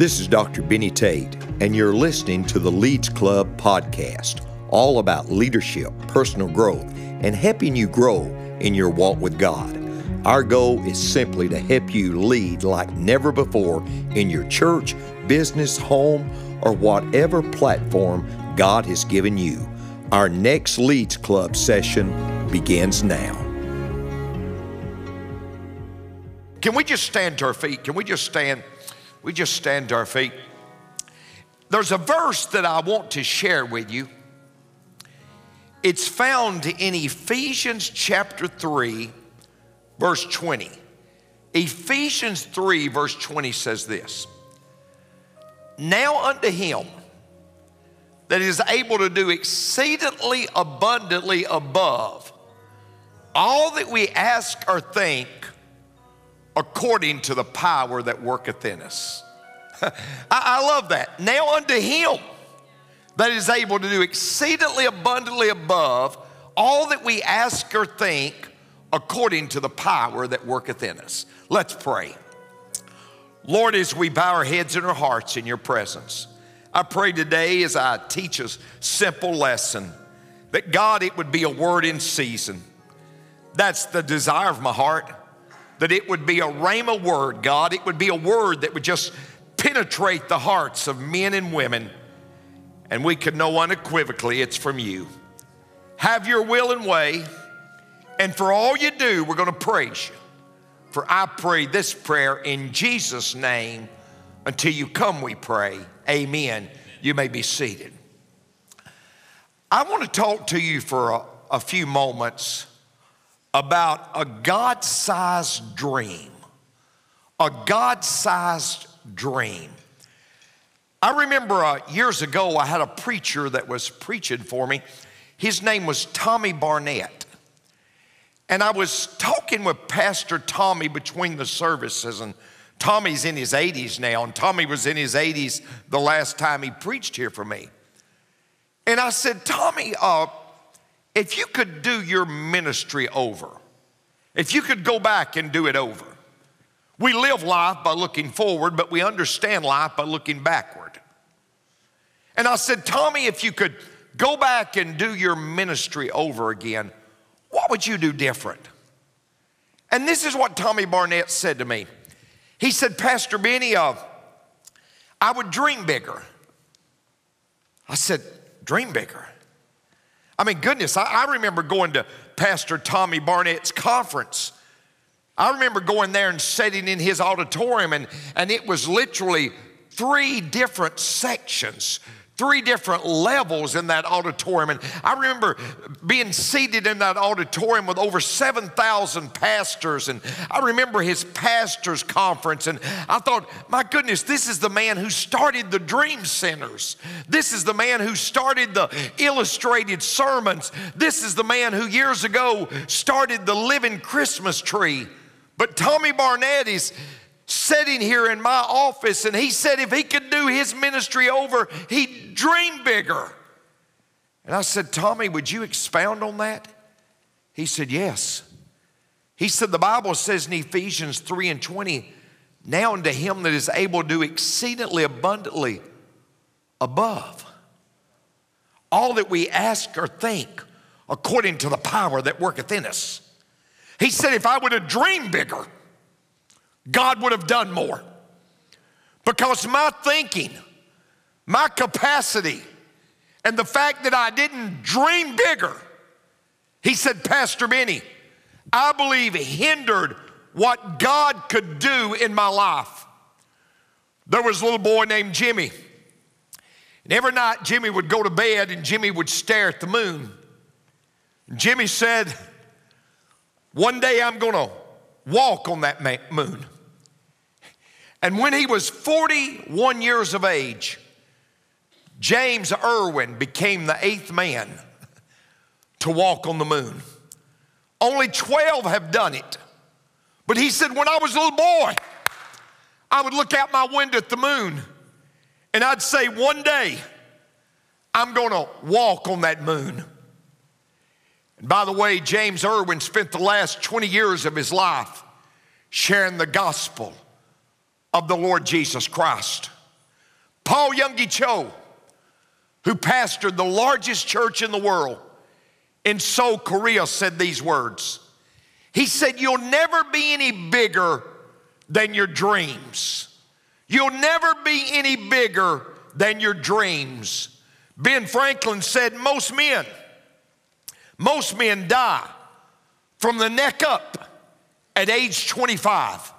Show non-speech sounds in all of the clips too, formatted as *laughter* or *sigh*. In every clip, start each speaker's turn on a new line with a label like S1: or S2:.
S1: This is Dr. Benny Tate, and you're listening to the Leads Club podcast, all about leadership, personal growth, and helping you grow in your walk with God. Our goal is simply to help you lead like never before in your church, business, home, or whatever platform God has given you. Our next Leads Club session begins now.
S2: Can we just stand to our feet? Can we just stand? We just stand to our feet. There's a verse that I want to share with you. It's found in Ephesians chapter 3, verse 20. Ephesians 3, verse 20 says this Now unto him that is able to do exceedingly abundantly above all that we ask or think according to the power that worketh in us. *laughs* I, I love that. Now unto him that is able to do exceedingly abundantly above all that we ask or think according to the power that worketh in us. Let's pray. Lord, as we bow our heads and our hearts in your presence, I pray today as I teach a simple lesson that God, it would be a word in season. That's the desire of my heart that it would be a rhema word, God. It would be a word that would just penetrate the hearts of men and women, and we could know unequivocally it's from you. Have your will and way, and for all you do, we're going to praise you. For I pray this prayer in Jesus' name. Until you come, we pray. Amen. You may be seated. I want to talk to you for a, a few moments about a God sized dream. A God sized dream. I remember uh, years ago, I had a preacher that was preaching for me. His name was Tommy Barnett. And I was talking with Pastor Tommy between the services, and Tommy's in his 80s now, and Tommy was in his 80s the last time he preached here for me. And I said, Tommy, uh, if you could do your ministry over, if you could go back and do it over, we live life by looking forward, but we understand life by looking backward. And I said, Tommy, if you could go back and do your ministry over again, what would you do different? And this is what Tommy Barnett said to me. He said, Pastor Benny, uh, I would dream bigger. I said, Dream bigger. I mean, goodness, I, I remember going to Pastor Tommy Barnett's conference. I remember going there and sitting in his auditorium, and, and it was literally three different sections three different levels in that auditorium. And I remember being seated in that auditorium with over 7,000 pastors. And I remember his pastors' conference. And I thought, my goodness, this is the man who started the Dream Centers. This is the man who started the illustrated sermons. This is the man who years ago started the Living Christmas Tree. But Tommy Barnett is sitting here in my office and he said if he could do his ministry over, he'd dream bigger. And I said, Tommy, would you expound on that? He said, Yes. He said, The Bible says in Ephesians 3 and 20, now unto him that is able to do exceedingly abundantly above all that we ask or think according to the power that worketh in us. He said, If I would have dreamed bigger, God would have done more. Because my thinking, my capacity, and the fact that I didn't dream bigger, he said, Pastor Benny, I believe hindered what God could do in my life. There was a little boy named Jimmy. And every night, Jimmy would go to bed and Jimmy would stare at the moon. Jimmy said, One day I'm going to walk on that moon. And when he was 41 years of age, James Irwin became the eighth man to walk on the moon. Only 12 have done it. But he said, when I was a little boy, I would look out my window at the moon and I'd say, one day I'm going to walk on that moon. And by the way, James Irwin spent the last 20 years of his life sharing the gospel of the Lord Jesus Christ. Paul Yonggi Cho, who pastored the largest church in the world in Seoul, Korea, said these words. He said, You'll never be any bigger than your dreams. You'll never be any bigger than your dreams. Ben Franklin said, Most men, most men die from the neck up at age 25.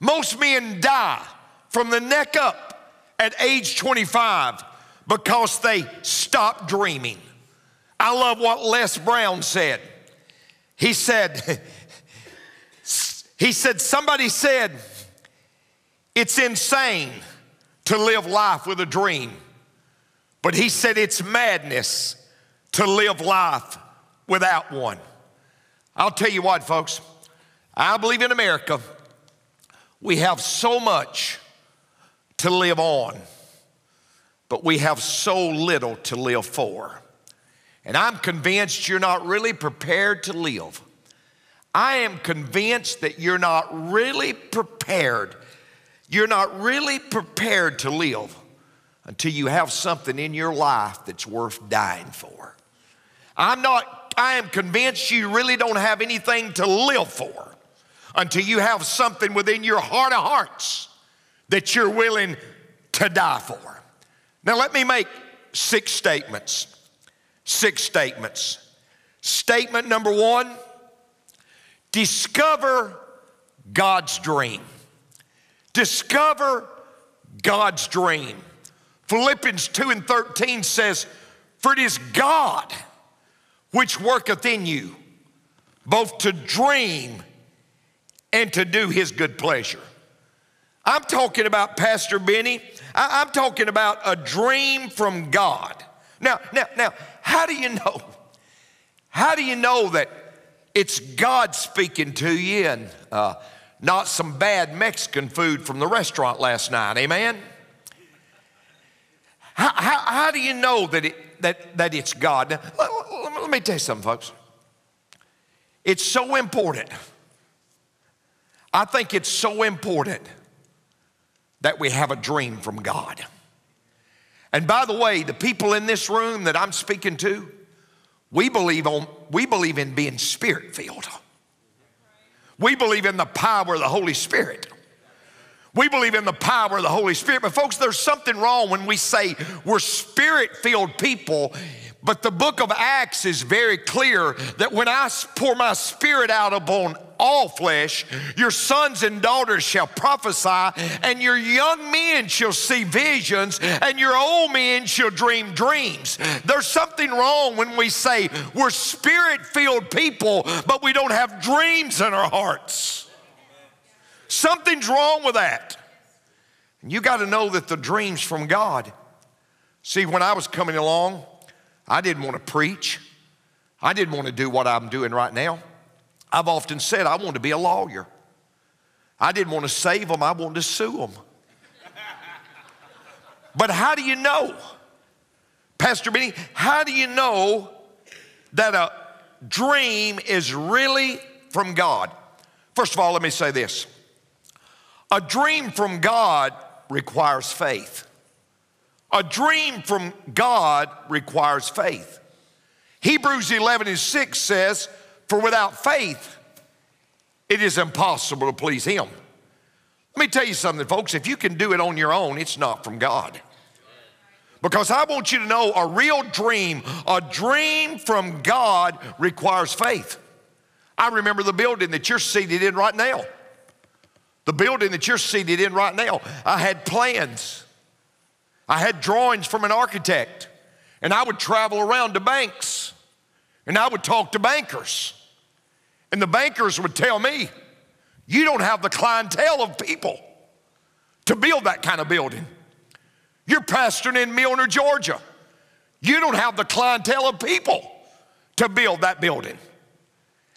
S2: Most men die from the neck up at age 25 because they stop dreaming. I love what Les Brown said. He said, *laughs* he said, somebody said, it's insane to live life with a dream. But he said it's madness to live life without one. I'll tell you what, folks, I believe in America, we have so much to live on, but we have so little to live for. And I'm convinced you're not really prepared to live. I am convinced that you're not really prepared. You're not really prepared to live until you have something in your life that's worth dying for. I'm not, I am convinced you really don't have anything to live for until you have something within your heart of hearts that you're willing to die for. Now, let me make six statements. Six statements. Statement number one discover God's dream. Discover God's dream. Philippians 2 and 13 says, For it is God which worketh in you, both to dream and to do his good pleasure. I'm talking about Pastor Benny. I, am talking about a dream from God. Now, now, now, how do you know? How do you know that it's God speaking to you and uh, not some bad Mexican food from the restaurant last night? Amen? How, how, how do you know that, it, that, that it's God? Now, let, let me tell you something, folks. It's so important. I think it's so important that we have a dream from God. And by the way, the people in this room that I'm speaking to, we believe, on, we believe in being spirit filled. We believe in the power of the Holy Spirit. We believe in the power of the Holy Spirit. But, folks, there's something wrong when we say we're spirit filled people but the book of Acts is very clear that when I pour my spirit out upon all flesh, your sons and daughters shall prophesy, and your young men shall see visions, and your old men shall dream dreams. There's something wrong when we say we're spirit filled people, but we don't have dreams in our hearts. Something's wrong with that. You got to know that the dreams from God. See, when I was coming along, I didn't want to preach. I didn't want to do what I'm doing right now. I've often said I wanted to be a lawyer. I didn't want to save them, I wanted to sue them. *laughs* but how do you know? Pastor Benny, how do you know that a dream is really from God? First of all, let me say this a dream from God requires faith. A dream from God requires faith. Hebrews 11 and 6 says, For without faith, it is impossible to please Him. Let me tell you something, folks. If you can do it on your own, it's not from God. Because I want you to know a real dream, a dream from God requires faith. I remember the building that you're seated in right now. The building that you're seated in right now. I had plans. I had drawings from an architect, and I would travel around to banks, and I would talk to bankers. And the bankers would tell me, You don't have the clientele of people to build that kind of building. You're pastoring in Milner, Georgia. You don't have the clientele of people to build that building.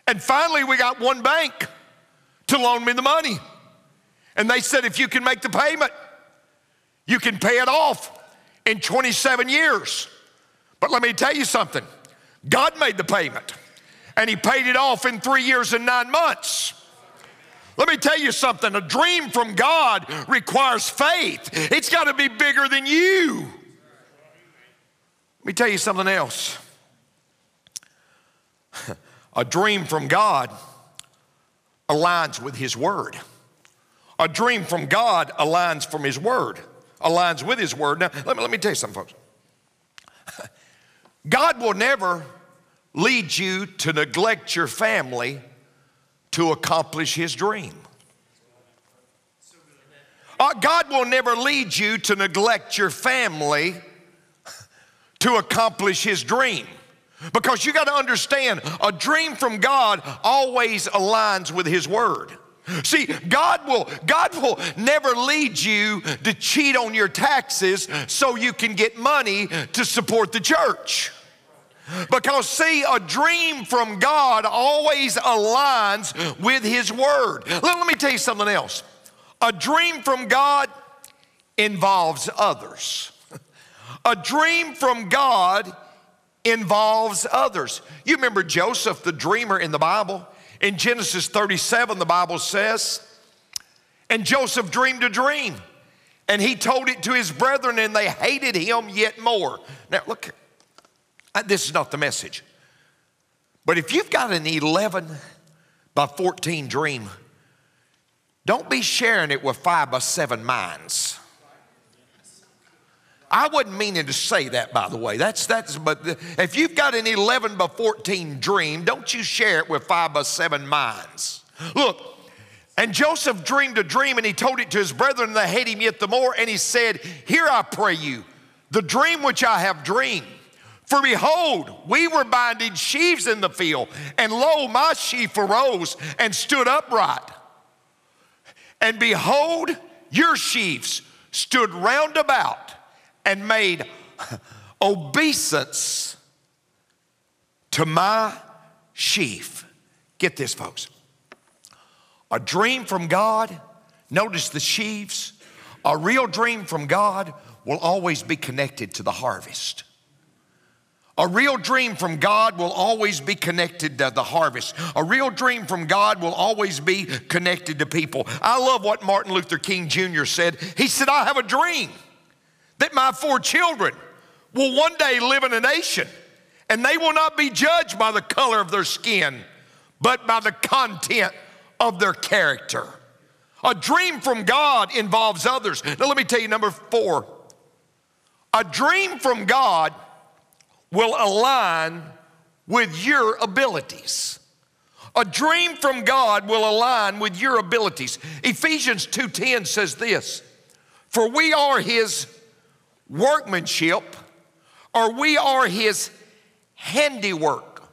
S2: And finally, we got one bank to loan me the money. And they said, if you can make the payment, you can pay it off in 27 years. But let me tell you something God made the payment, and He paid it off in three years and nine months. Let me tell you something a dream from God requires faith, it's got to be bigger than you. Let me tell you something else. *laughs* A dream from God aligns with His Word. A dream from God aligns from His Word, aligns with His Word. Now, let me, let me tell you something, folks. *laughs* God will never lead you to neglect your family to accomplish His dream. Uh, God will never lead you to neglect your family to accomplish His dream. Because you got to understand, a dream from God always aligns with His Word. See, God will, God will never lead you to cheat on your taxes so you can get money to support the church. Because, see, a dream from God always aligns with His Word. Let, let me tell you something else. A dream from God involves others. *laughs* A dream from God involves others. You remember Joseph, the dreamer in the Bible? In Genesis 37, the Bible says, and Joseph dreamed a dream, and he told it to his brethren, and they hated him yet more. Now, look, this is not the message. But if you've got an 11 by 14 dream, don't be sharing it with five by seven minds. I wasn't meaning to say that, by the way. That's that's. But if you've got an 11 by 14 dream, don't you share it with five by seven minds. Look, and Joseph dreamed a dream, and he told it to his brethren, and they hate him yet the more. And he said, "Hear I pray you, the dream which I have dreamed." For behold, we were binding sheaves in the field, and lo, my sheaf arose and stood upright. And behold, your sheaves stood round about and made obeisance to my sheaf. Get this, folks. A dream from God, notice the sheaves. A real dream from God will always be connected to the harvest. A real dream from God will always be connected to the harvest. A real dream from God will always be connected to people. I love what Martin Luther King Jr. said. He said, I have a dream that my four children will one day live in a nation and they will not be judged by the color of their skin, but by the content of their character. A dream from God involves others. Now, let me tell you number four a dream from God will align with your abilities. A dream from God will align with your abilities. Ephesians 2:10 says this, "For we are his workmanship, or we are his handiwork.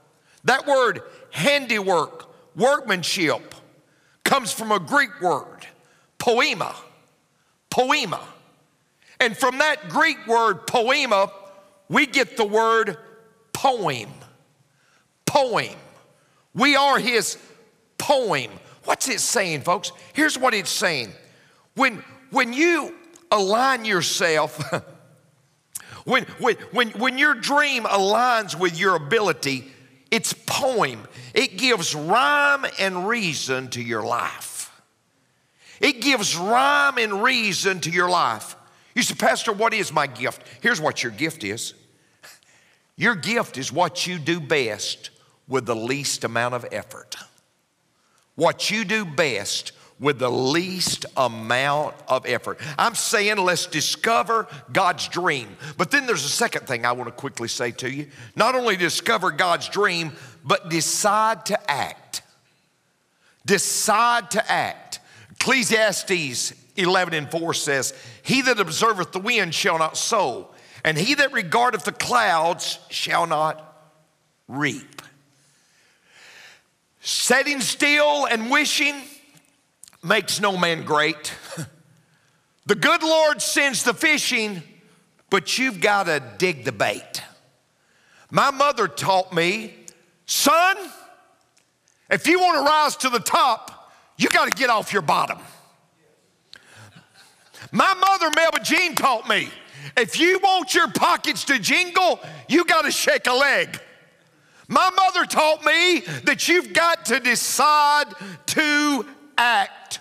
S2: That word handiwork, workmanship, comes from a Greek word, poema. Poema. And from that Greek word, poema, we get the word poem. Poem. We are his poem. What's it saying, folks? Here's what it's saying. When, when you align yourself *laughs* When, when, when, when your dream aligns with your ability, it's poem. It gives rhyme and reason to your life. It gives rhyme and reason to your life. You say, Pastor, what is my gift? Here's what your gift is your gift is what you do best with the least amount of effort. What you do best with the least amount of effort. I'm saying let's discover God's dream. But then there's a second thing I want to quickly say to you. Not only discover God's dream, but decide to act. Decide to act. Ecclesiastes 11 and 4 says, He that observeth the wind shall not sow, and he that regardeth the clouds shall not reap. Setting still and wishing makes no man great. *laughs* the good Lord sends the fishing, but you've got to dig the bait. My mother taught me, son, if you want to rise to the top, you got to get off your bottom. My mother, Melba Jean, taught me, if you want your pockets to jingle, you got to shake a leg. My mother taught me that you've got to decide to act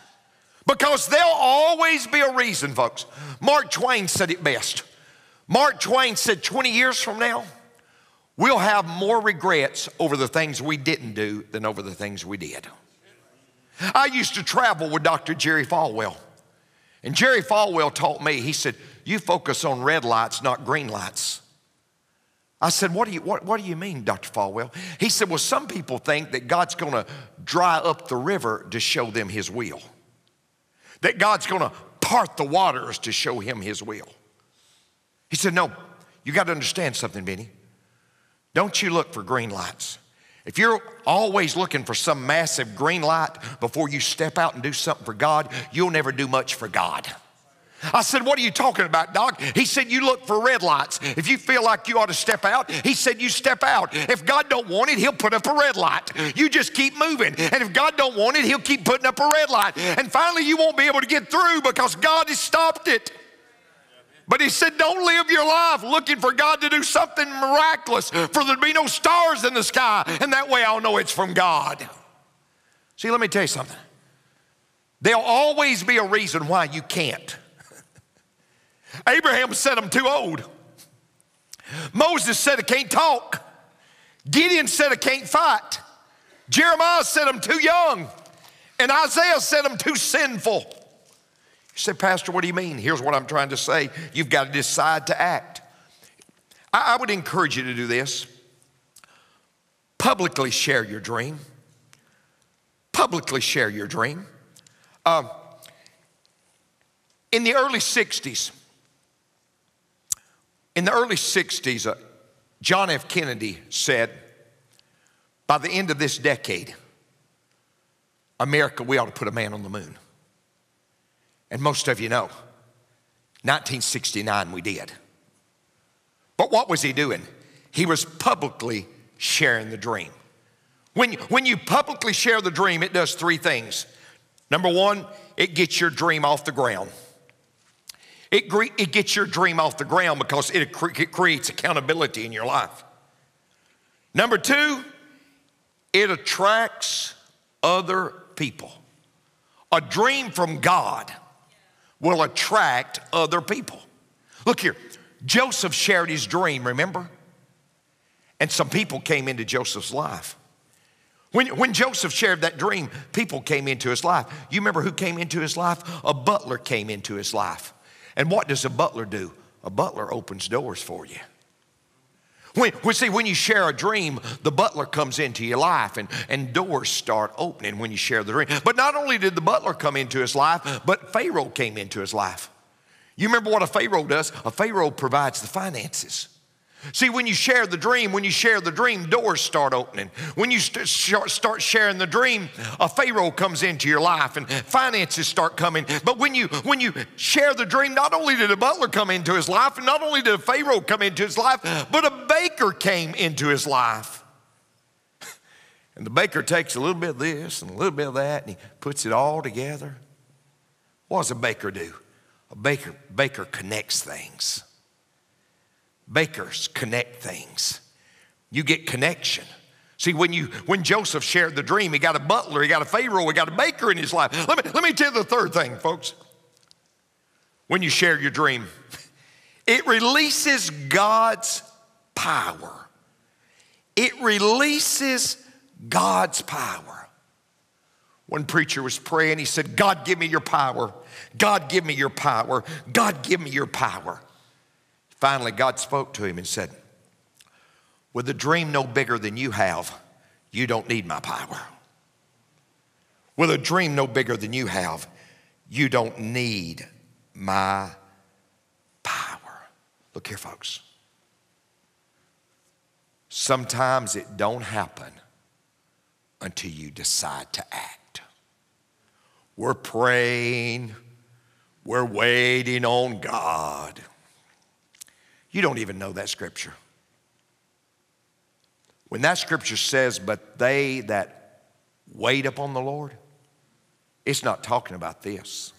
S2: because there'll always be a reason, folks. Mark Twain said it best. Mark Twain said 20 years from now, we'll have more regrets over the things we didn't do than over the things we did. I used to travel with Dr. Jerry Falwell. And Jerry Falwell taught me, he said, You focus on red lights, not green lights. I said, what do, you, what, what do you mean, Dr. Falwell? He said, Well, some people think that God's gonna dry up the river to show them his will, that God's gonna part the waters to show him his will. He said, No, you got to understand something, Benny. Don't you look for green lights. If you're always looking for some massive green light before you step out and do something for God, you'll never do much for God. I said, What are you talking about, Doc? He said, You look for red lights. If you feel like you ought to step out, he said, You step out. If God don't want it, he'll put up a red light. You just keep moving. And if God don't want it, he'll keep putting up a red light. And finally, you won't be able to get through because God has stopped it. But he said, Don't live your life looking for God to do something miraculous, for there to be no stars in the sky. And that way I'll know it's from God. See, let me tell you something. There'll always be a reason why you can't. Abraham said, I'm too old. Moses said, I can't talk. Gideon said, I can't fight. Jeremiah said, I'm too young. And Isaiah said, I'm too sinful. You say, Pastor, what do you mean? Here's what I'm trying to say. You've got to decide to act. I, I would encourage you to do this. Publicly share your dream. Publicly share your dream. Uh, in the early 60s, in the early 60s, uh, John F. Kennedy said, by the end of this decade, America, we ought to put a man on the moon. And most of you know, 1969 we did. But what was he doing? He was publicly sharing the dream. When, when you publicly share the dream, it does three things. Number one, it gets your dream off the ground. It, it gets your dream off the ground because it, it creates accountability in your life. Number two, it attracts other people. A dream from God will attract other people. Look here, Joseph shared his dream, remember? And some people came into Joseph's life. When, when Joseph shared that dream, people came into his life. You remember who came into his life? A butler came into his life. And what does a butler do? A butler opens doors for you. When, when, see, when you share a dream, the butler comes into your life and, and doors start opening when you share the dream. But not only did the butler come into his life, but Pharaoh came into his life. You remember what a Pharaoh does? A Pharaoh provides the finances. See, when you share the dream, when you share the dream, doors start opening. When you st- start sharing the dream, a Pharaoh comes into your life and finances start coming. But when you when you share the dream, not only did a butler come into his life, and not only did a Pharaoh come into his life, but a baker came into his life. *laughs* And the baker takes a little bit of this and a little bit of that, and he puts it all together. What does a baker do? A baker baker connects things. Bakers connect things. You get connection. See, when you when Joseph shared the dream, he got a butler, he got a Pharaoh, he got a baker in his life. Let me, let me tell you the third thing, folks. When you share your dream, *laughs* it releases God's power. It releases God's power. One preacher was praying, he said, God, give me your power. God, give me your power. God, give me your power. Finally, God spoke to him and said, With a dream no bigger than you have, you don't need my power. With a dream no bigger than you have, you don't need my power. Look here, folks. Sometimes it don't happen until you decide to act. We're praying, we're waiting on God. You don't even know that scripture. When that scripture says, but they that wait upon the Lord, it's not talking about this.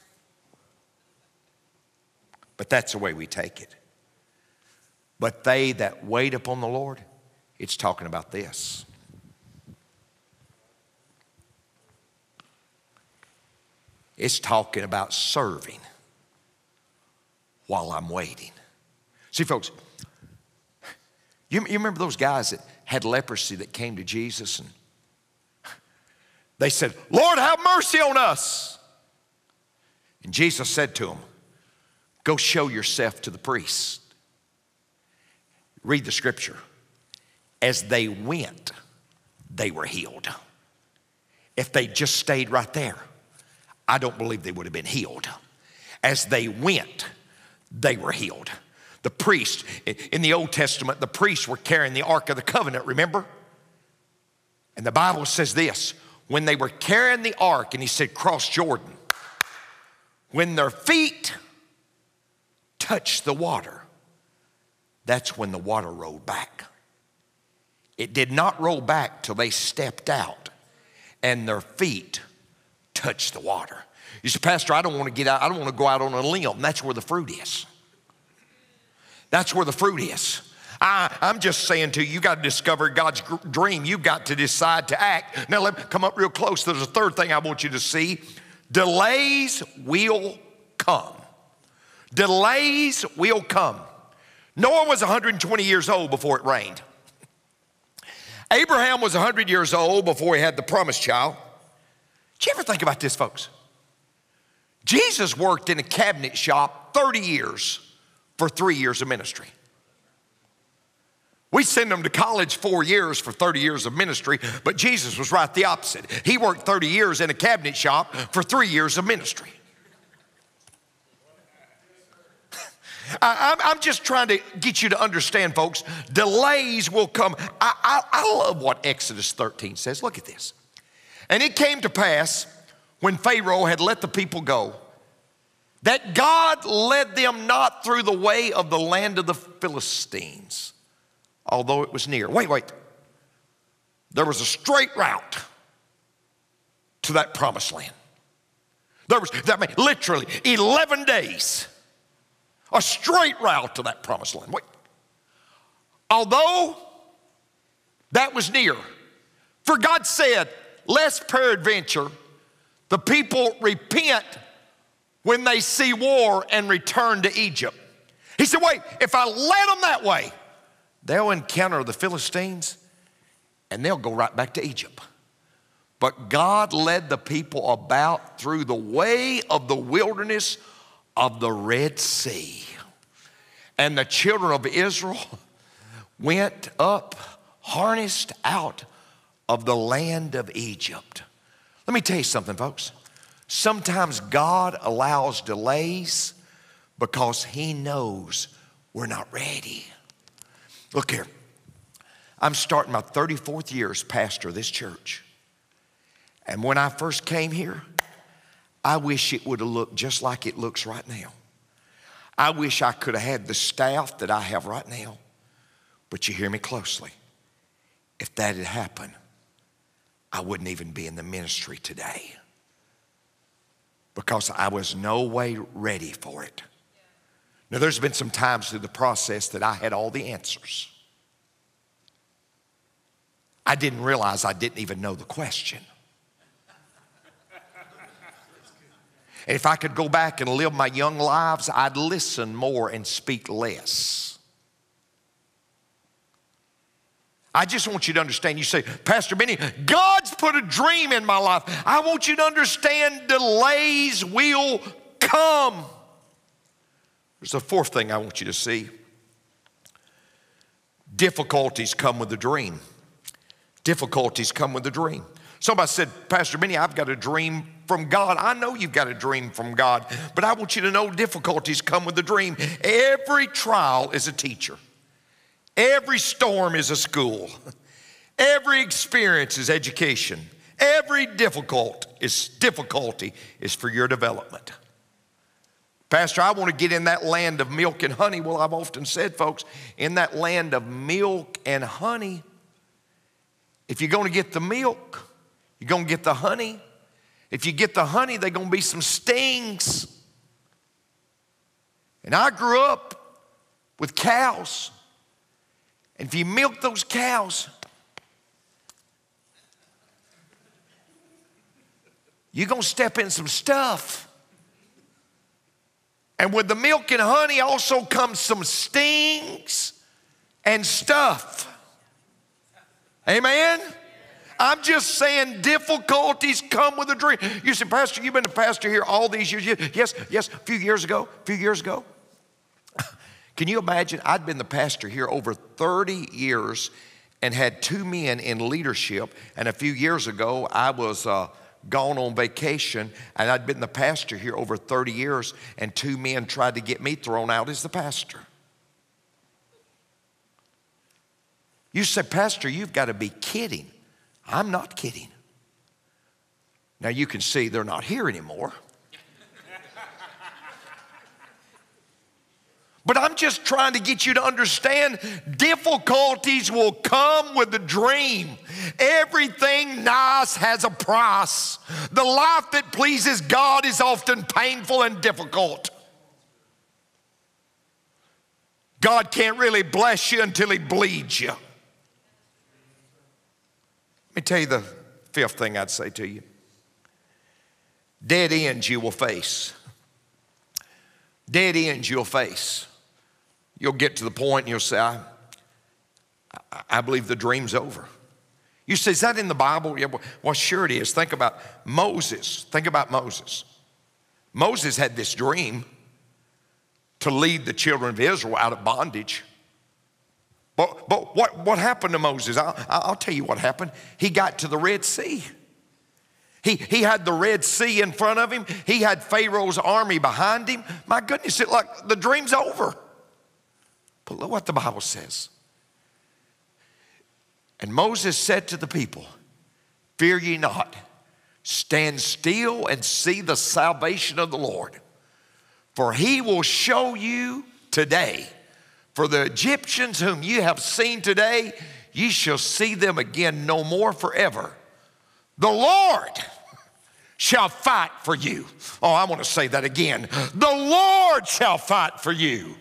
S2: But that's the way we take it. But they that wait upon the Lord, it's talking about this. It's talking about serving while I'm waiting. See, folks, you, you remember those guys that had leprosy that came to Jesus and they said, Lord, have mercy on us. And Jesus said to them, Go show yourself to the priest. Read the scripture. As they went, they were healed. If they just stayed right there, I don't believe they would have been healed. As they went, they were healed. The priest, in the Old Testament, the priests were carrying the Ark of the Covenant, remember? And the Bible says this when they were carrying the ark, and he said, Cross Jordan, when their feet touched the water, that's when the water rolled back. It did not roll back till they stepped out and their feet touched the water. You say, Pastor, I don't want to get out, I don't want to go out on a limb. That's where the fruit is. That's where the fruit is. I, am just saying to you, you got to discover God's dream. You've got to decide to act. Now, let me come up real close. There's a third thing I want you to see delays will come. Delays will come. Noah was 120 years old before it rained. Abraham was 100 years old before he had the promised child. Did you ever think about this, folks? Jesus worked in a cabinet shop 30 years for three years of ministry. We send them to college four years for 30 years of ministry, but Jesus was right the opposite. He worked 30 years in a cabinet shop for three years of ministry. *laughs* I, am just trying to get you to understand, folks. Delays will come. I, I, I love what Exodus 13 says. Look at this. And it came to pass when Pharaoh had let the people go that God led them not through the way of the land of the Philistines although it was near. Wait, wait. There was a straight route to that promised land. There was, that mean, literally 11 days, a straight route to that promised land. Wait. Although that was near, for God said, lest peradventure the people repent when they see war and return to Egypt. He said, wait, if I led them that way, They'll encounter the Philistines and they'll go right back to Egypt. But God led the people about through the way of the wilderness of the Red Sea. And the children of Israel *laughs* went up, harnessed out of the land of Egypt. Let me tell you something, folks. Sometimes God allows delays because He knows we're not ready. Look here. I'm starting my 34th year as pastor of this church. And when I first came here, I wish it would have looked just like it looks right now. I wish I could have had the staff that I have right now. But you hear me closely. If that had happened, I wouldn't even be in the ministry today because I was no way ready for it. Now, there's been some times through the process that I had all the answers. I didn't realize I didn't even know the question. And if I could go back and live my young lives, I'd listen more and speak less. I just want you to understand. You say, Pastor Benny, God's put a dream in my life. I want you to understand delays will come. There's a fourth thing I want you to see difficulties come with a dream. Difficulties come with a dream. Somebody said, Pastor Benny, I've got a dream from God. I know you've got a dream from God, but I want you to know difficulties come with a dream. Every trial is a teacher, every storm is a school, every experience is education, every difficult is difficulty is for your development. Pastor, I want to get in that land of milk and honey. Well, I've often said, folks, in that land of milk and honey, if you're going to get the milk, you're going to get the honey. If you get the honey, there's going to be some stings. And I grew up with cows. And if you milk those cows, you're going to step in some stuff. And with the milk and honey also comes some stings and stuff. Amen? I'm just saying difficulties come with a dream. You say, Pastor, you've been a pastor here all these years. Yes, yes, a few years ago, a few years ago. Can you imagine? I'd been the pastor here over 30 years and had two men in leadership. And a few years ago, I was uh, gone on vacation and I'd been the pastor here over 30 years, and two men tried to get me thrown out as the pastor. You say, Pastor, you've got to be kidding. I'm not kidding. Now you can see they're not here anymore. But I'm just trying to get you to understand difficulties will come with the dream. Everything nice has a price. The life that pleases God is often painful and difficult. God can't really bless you until He bleeds you. Let me tell you the fifth thing I'd say to you dead ends you will face. Dead ends you'll face. You'll get to the point and you'll say, I, I believe the dream's over. You say, is that in the Bible? Yeah, well, sure it is. Think about Moses. Think about Moses. Moses had this dream to lead the children of Israel out of bondage. But, but what, what happened to Moses? I'll, I'll tell you what happened. He got to the Red Sea. He, he had the Red Sea in front of him. He had Pharaoh's army behind him. My goodness, it like the dream's over. But look what the Bible says. And Moses said to the people, Fear ye not, stand still and see the salvation of the Lord. For he will show you today. For the Egyptians whom you have seen today, ye shall see them again no more forever. The Lord shall fight for you. Oh, I want to say that again. The Lord shall fight for you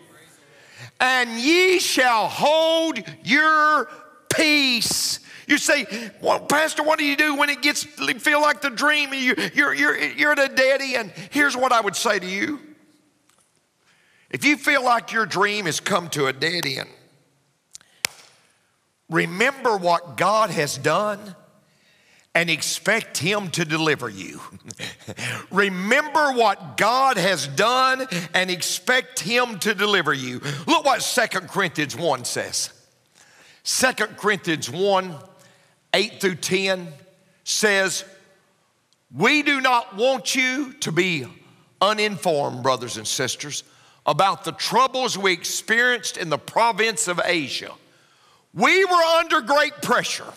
S2: and ye shall hold your peace. You say, well, Pastor, what do you do when it gets feel like the dream you, you're, you're, you're at a dead end? Here's what I would say to you. If you feel like your dream has come to a dead end, remember what God has done and expect Him to deliver you. *laughs* Remember what God has done and expect Him to deliver you. Look what Second Corinthians 1 says. Second Corinthians 1 8 through 10 says, We do not want you to be uninformed, brothers and sisters, about the troubles we experienced in the province of Asia. We were under great pressure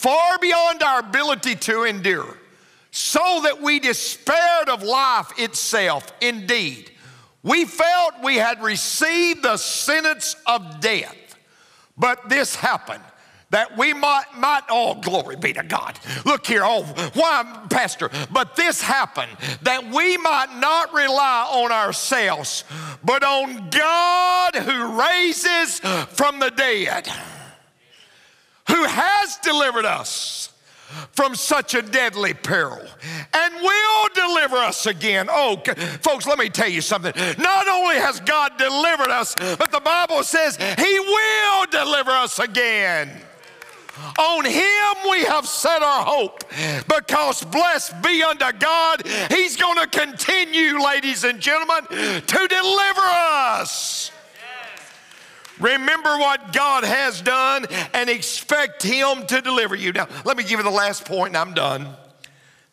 S2: far beyond our ability to endure, so that we despaired of life itself. Indeed, we felt we had received the sentence of death. But this happened that we might, might, oh, glory be to God. Look here, oh, why, Pastor? But this happened that we might not rely on ourselves, but on God who raises from the dead who has delivered us from such a deadly peril and will deliver us again. Oh, folks, let me tell you something. Not only has God delivered us, but the Bible says He will deliver us again. On him we have set our hope because blessed be unto God, he's going to continue, ladies and gentlemen, to deliver us. Remember what God has done and expect Him to deliver you. Now, let me give you the last point and I'm done.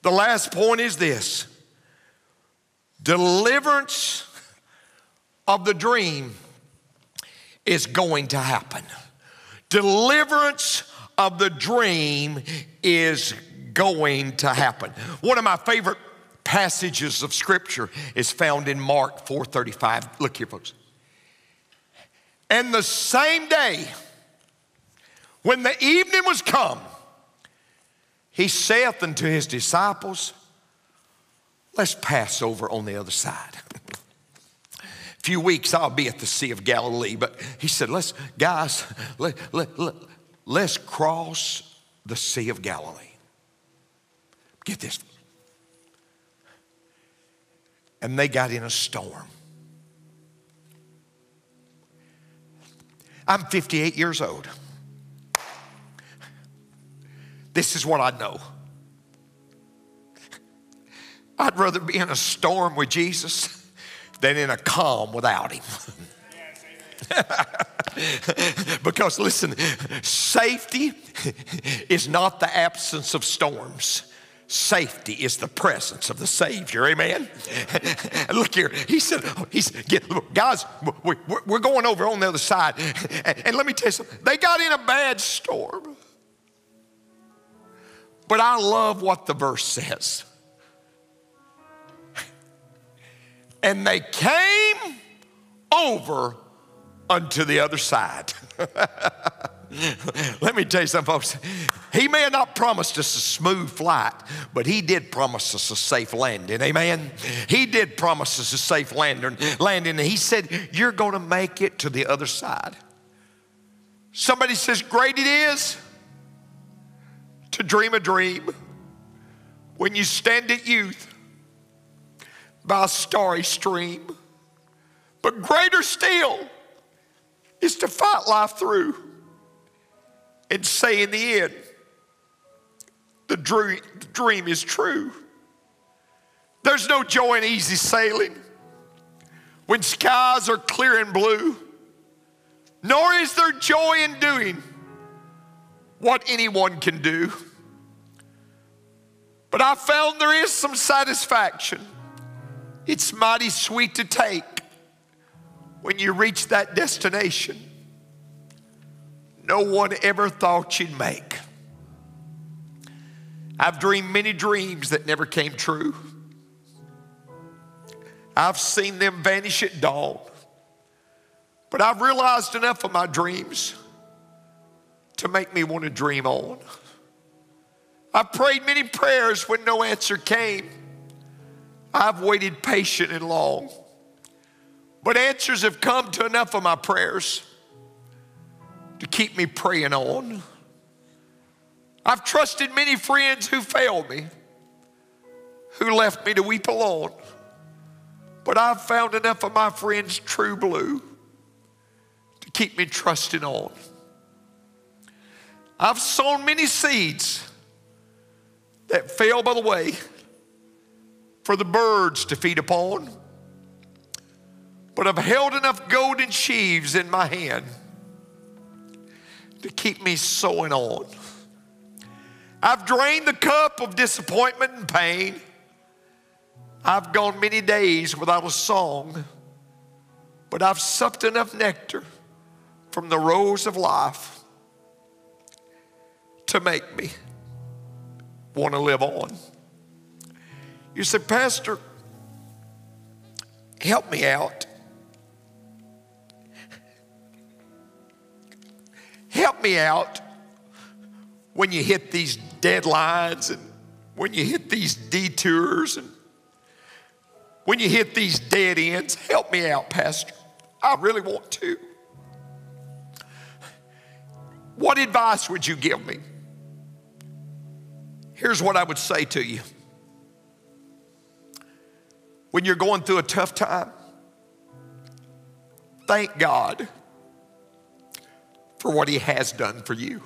S2: The last point is this deliverance of the dream is going to happen. Deliverance of the dream is going to happen. One of my favorite passages of scripture is found in Mark 4:35. Look here folks. And the same day, when the evening was come, he saith unto his disciples, Let's pass over on the other side. A *laughs* few weeks I'll be at the Sea of Galilee, but he said, Let's, guys, let, let, let, let's cross the Sea of Galilee. Get this. and they got in a storm. I'm 58 years old. This is what I know. I'd rather be in a storm with Jesus than in a calm without him. *laughs* because listen, safety is not the absence of storms. Safety is the presence of the Savior. Amen. *laughs* Look here. He said, "He's get, look, guys. We're going over on the other side, and let me tell you something. They got in a bad storm, but I love what the verse says. *laughs* And they came over unto the other side. *laughs* *laughs* Let me tell you something, folks. He may have not promised us a smooth flight, but He did promise us a safe landing. Amen. He did promise us a safe landing. Landing. And He said, "You're going to make it to the other side." Somebody says, "Great it is to dream a dream when you stand at youth by a starry stream, but greater still." is to fight life through and say in the end, the dream, the dream is true. There's no joy in easy sailing when skies are clear and blue, nor is there joy in doing what anyone can do. But I found there is some satisfaction. It's mighty sweet to take when you reach that destination no one ever thought you'd make. I've dreamed many dreams that never came true. I've seen them vanish at dawn. But I've realized enough of my dreams to make me want to dream on. I've prayed many prayers when no answer came. I've waited patient and long. But answers have come to enough of my prayers to keep me praying on. I've trusted many friends who failed me, who left me to weep alone. But I've found enough of my friends true blue to keep me trusting on. I've sown many seeds that fell by the way for the birds to feed upon, but I've held enough golden sheaves in my hand to keep me sowing on. I've drained the cup of disappointment and pain. I've gone many days without a song, but I've supped enough nectar from the rose of life to make me want to live on. You say, Pastor, help me out. Help me out when you hit these deadlines and when you hit these detours and when you hit these dead ends. Help me out, Pastor. I really want to. What advice would you give me? Here's what I would say to you. When you're going through a tough time, thank God for what He has done for you.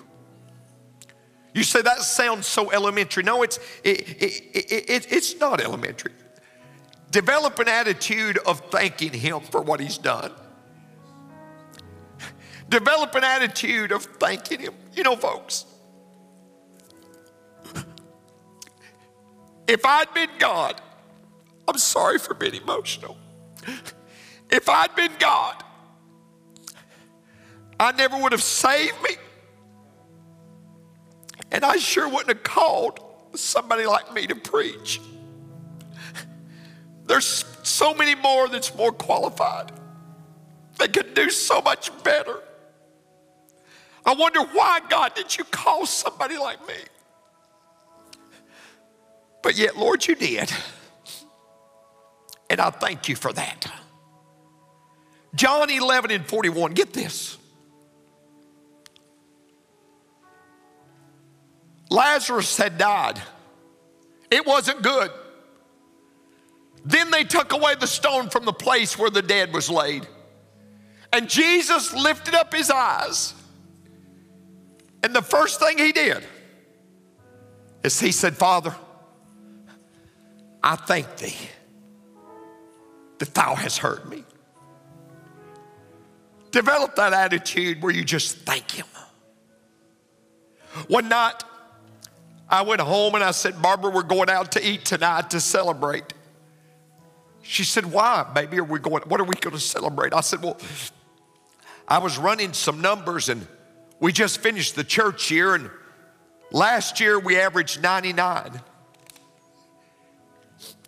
S2: You say that sounds so elementary. No, it's, it, it, it, it's not elementary. Develop an attitude of thanking Him for what He's done. Develop an attitude of thanking Him. You know, folks, if I'd been God, I'm sorry for being emotional. If I'd been God, I never would have saved me. And I sure wouldn't have called somebody like me to preach. There's so many more that's more qualified. They could do so much better. I wonder why, God, did you call somebody like me? But yet, Lord, you did. And I thank you for that. John 11 and 41, get this. Lazarus had died. It wasn't good. Then they took away the stone from the place where the dead was laid. And Jesus lifted up his eyes. And the first thing he did is he said, Father, I thank thee that thou hast heard me. Develop that attitude where you just thank him. One night, I went home and I said, Barbara, we're going out to eat tonight to celebrate. She said, Why, baby? Are we going? What are we going to celebrate? I said, Well, I was running some numbers and we just finished the church year, and last year we averaged 99.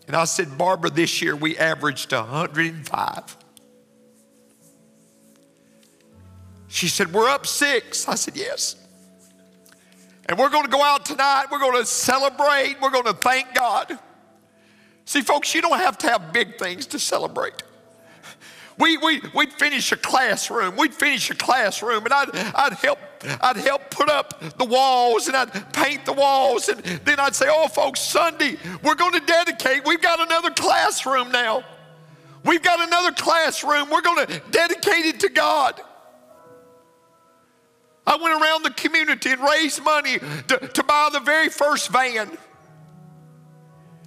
S2: And I said, Barbara, this year we averaged 105. She said, We're up six. I said, Yes. And we're going to go out tonight. We're going to celebrate. We're going to thank God. See, folks, you don't have to have big things to celebrate. We, we, we'd finish a classroom. We'd finish a classroom, and I'd, I'd, help, I'd help put up the walls, and I'd paint the walls. And then I'd say, Oh, folks, Sunday, we're going to dedicate. We've got another classroom now. We've got another classroom. We're going to dedicate it to God. I went around the community and raised money to, to buy the very first van.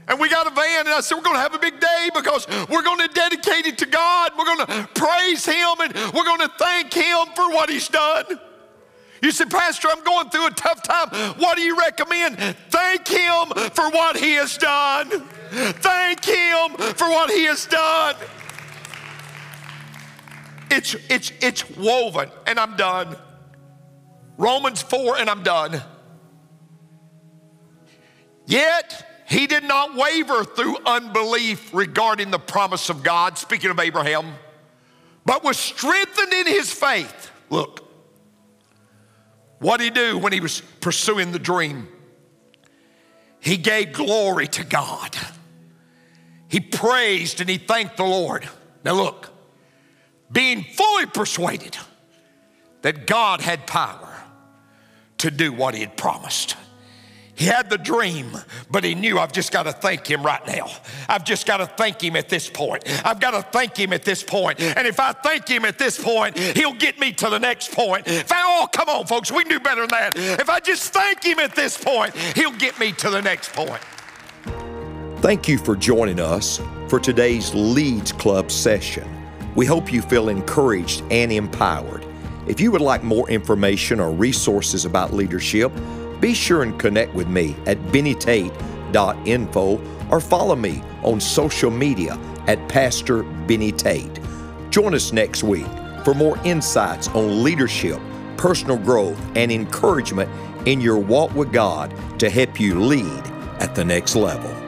S2: And we got a van, and I said, We're going to have a big day because we're going to dedicate it to God. We're going to praise Him and we're going to thank Him for what He's done. You said, Pastor, I'm going through a tough time. What do you recommend? Thank Him for what He has done. Thank Him for what He has done. It's, it's, it's woven, and I'm done. Romans 4, and I'm done. Yet, he did not waver through unbelief regarding the promise of God, speaking of Abraham, but was strengthened in his faith. Look, what did he do when he was pursuing the dream? He gave glory to God. He praised and he thanked the Lord. Now, look, being fully persuaded that God had power to do what he had promised. He had the dream, but he knew I've just got to thank him right now. I've just got to thank him at this point. I've got to thank him at this point. And if I thank him at this point, he'll get me to the next point. If I, oh, come on, folks, we can do better than that. If I just thank him at this point, he'll get me to the next point.
S1: Thank you for joining us for today's Leads Club session. We hope you feel encouraged and empowered. If you would like more information or resources about leadership, be sure and connect with me at bennytate.info or follow me on social media at Pastor Benny Tate. Join us next week for more insights on leadership, personal growth, and encouragement in your walk with God to help you lead at the next level.